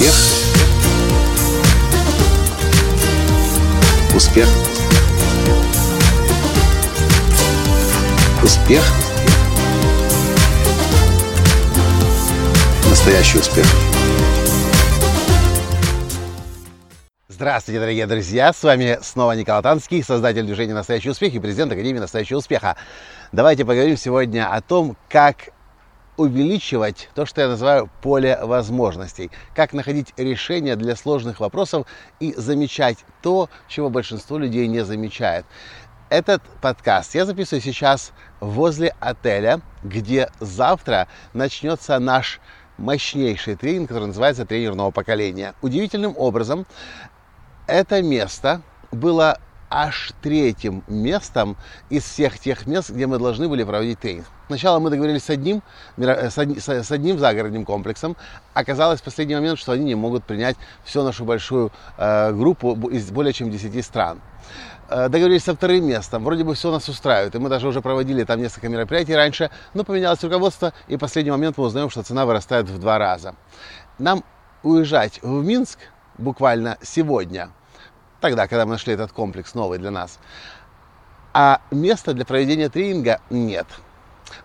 Успех. Успех. Успех. Настоящий успех. Здравствуйте, дорогие друзья! С вами снова Николай Танский, создатель движения «Настоящий успех» и президент Академии «Настоящего успеха». Давайте поговорим сегодня о том, как увеличивать то, что я называю поле возможностей. Как находить решения для сложных вопросов и замечать то, чего большинство людей не замечает. Этот подкаст я записываю сейчас возле отеля, где завтра начнется наш мощнейший тренинг, который называется «Тренер нового поколения». Удивительным образом это место было аж третьим местом из всех тех мест, где мы должны были проводить тренинг. Сначала мы договорились с одним, одним, с одним загородным комплексом. Оказалось в последний момент, что они не могут принять всю нашу большую э, группу из более чем 10 стран. Э, договорились со вторым местом. Вроде бы все нас устраивает. И мы даже уже проводили там несколько мероприятий раньше. Но поменялось руководство. И в последний момент мы узнаем, что цена вырастает в два раза. Нам уезжать в Минск буквально сегодня – тогда, когда мы нашли этот комплекс новый для нас. А места для проведения тренинга нет.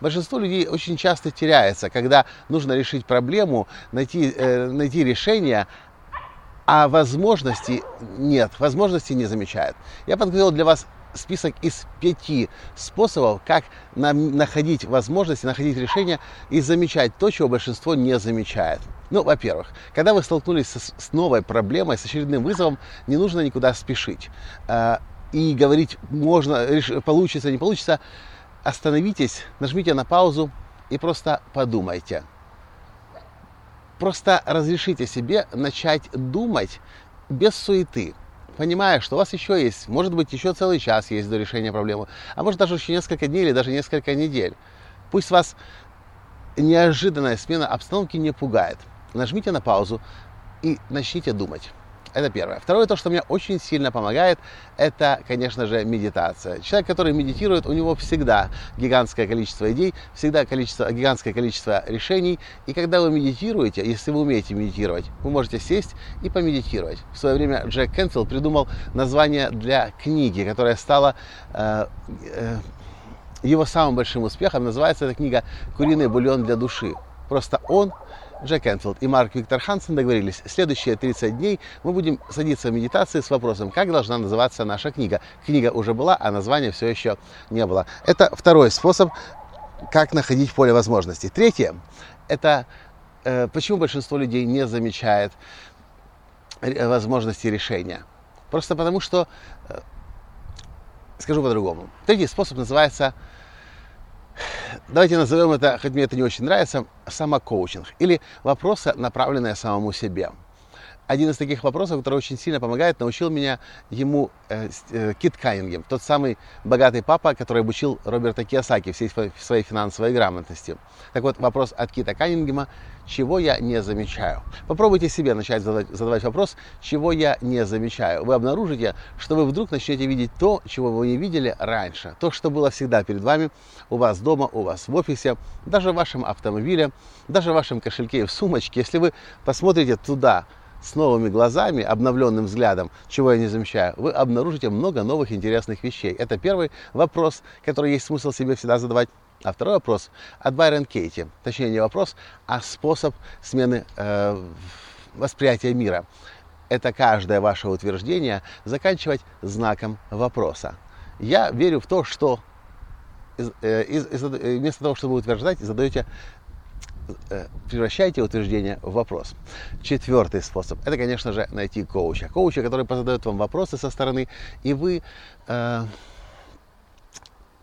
Большинство людей очень часто теряется, когда нужно решить проблему, найти, э, найти решение, а возможностей нет, возможностей не замечают. Я подготовил для вас список из пяти способов, как нам находить возможности, находить решения и замечать то, чего большинство не замечает. Ну, во-первых, когда вы столкнулись с, с новой проблемой, с очередным вызовом, не нужно никуда спешить. Э, и говорить, можно, реш, получится, не получится. Остановитесь, нажмите на паузу и просто подумайте. Просто разрешите себе начать думать без суеты понимая, что у вас еще есть, может быть, еще целый час есть до решения проблемы, а может даже еще несколько дней или даже несколько недель. Пусть вас неожиданная смена обстановки не пугает. Нажмите на паузу и начните думать. Это первое. Второе, то, что мне очень сильно помогает, это, конечно же, медитация. Человек, который медитирует, у него всегда гигантское количество идей, всегда количество, гигантское количество решений. И когда вы медитируете, если вы умеете медитировать, вы можете сесть и помедитировать. В свое время Джек Кенфилд придумал название для книги, которая стала э, э, его самым большим успехом. Называется эта книга «Куриный бульон для души». Просто он Джек Энфилд и Марк Виктор Хансен договорились, следующие 30 дней мы будем садиться в медитации с вопросом, как должна называться наша книга. Книга уже была, а названия все еще не было. Это второй способ, как находить поле возможностей. Третье, это э, почему большинство людей не замечает возможности решения. Просто потому что, э, скажу по-другому, третий способ называется давайте назовем это, хоть мне это не очень нравится, самокоучинг или вопросы, направленные самому себе один из таких вопросов, который очень сильно помогает, научил меня ему э, э, Кит Каннингем, тот самый богатый папа, который обучил Роберта Киосаки всей своей финансовой грамотности. Так вот, вопрос от Кита Каннингема, чего я не замечаю? Попробуйте себе начать задавать, задавать вопрос, чего я не замечаю. Вы обнаружите, что вы вдруг начнете видеть то, чего вы не видели раньше. То, что было всегда перед вами, у вас дома, у вас в офисе, даже в вашем автомобиле, даже в вашем кошельке и в сумочке. Если вы посмотрите туда, с новыми глазами, обновленным взглядом, чего я не замечаю, вы обнаружите много новых интересных вещей. Это первый вопрос, который есть смысл себе всегда задавать. А второй вопрос от Байрон Кейти. Точнее, не вопрос, а способ смены э, восприятия мира. Это каждое ваше утверждение заканчивать знаком вопроса. Я верю в то, что из, э, из, из, вместо того, чтобы утверждать, задаете Э, превращайте утверждение в вопрос. Четвертый способ – это, конечно же, найти коуча. Коуча, который позадает вам вопросы со стороны, и вы э,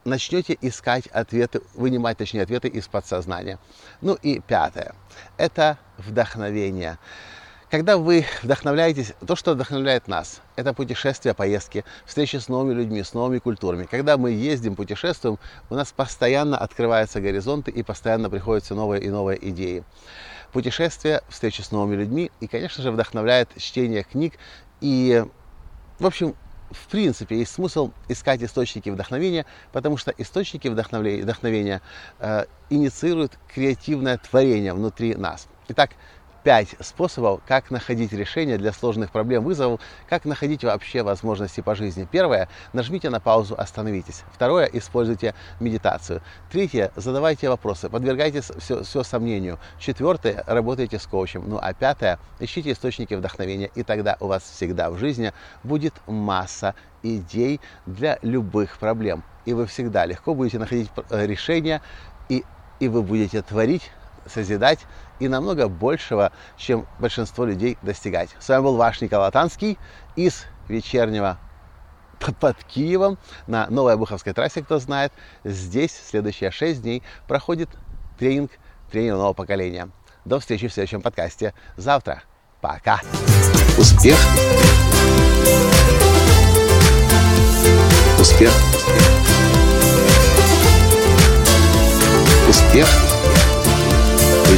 начнете искать ответы, вынимать, точнее, ответы из подсознания. Ну и пятое – это вдохновение. Когда вы вдохновляетесь, то, что вдохновляет нас, это путешествия, поездки, встречи с новыми людьми, с новыми культурами. Когда мы ездим, путешествуем, у нас постоянно открываются горизонты и постоянно приходят все новые и новые идеи. Путешествия, встречи с новыми людьми и, конечно же, вдохновляет чтение книг. И, в общем, в принципе, есть смысл искать источники вдохновения, потому что источники вдохновения, вдохновения э, инициируют креативное творение внутри нас. Итак, 5 способов, как находить решения для сложных проблем, вызовов, как находить вообще возможности по жизни. Первое, нажмите на паузу, остановитесь. Второе, используйте медитацию. Третье, задавайте вопросы, подвергайте все, все сомнению. Четвертое, работайте с коучем. Ну а пятое, ищите источники вдохновения, и тогда у вас всегда в жизни будет масса идей для любых проблем. И вы всегда легко будете находить э, решения, и, и вы будете творить созидать и намного большего, чем большинство людей достигать. С вами был ваш Николай Танский из вечернего под, Киевом на Новой Обуховской трассе, кто знает. Здесь следующие 6 дней проходит тренинг тренера нового поколения. До встречи в следующем подкасте завтра. Пока. Успех. Успех. Успех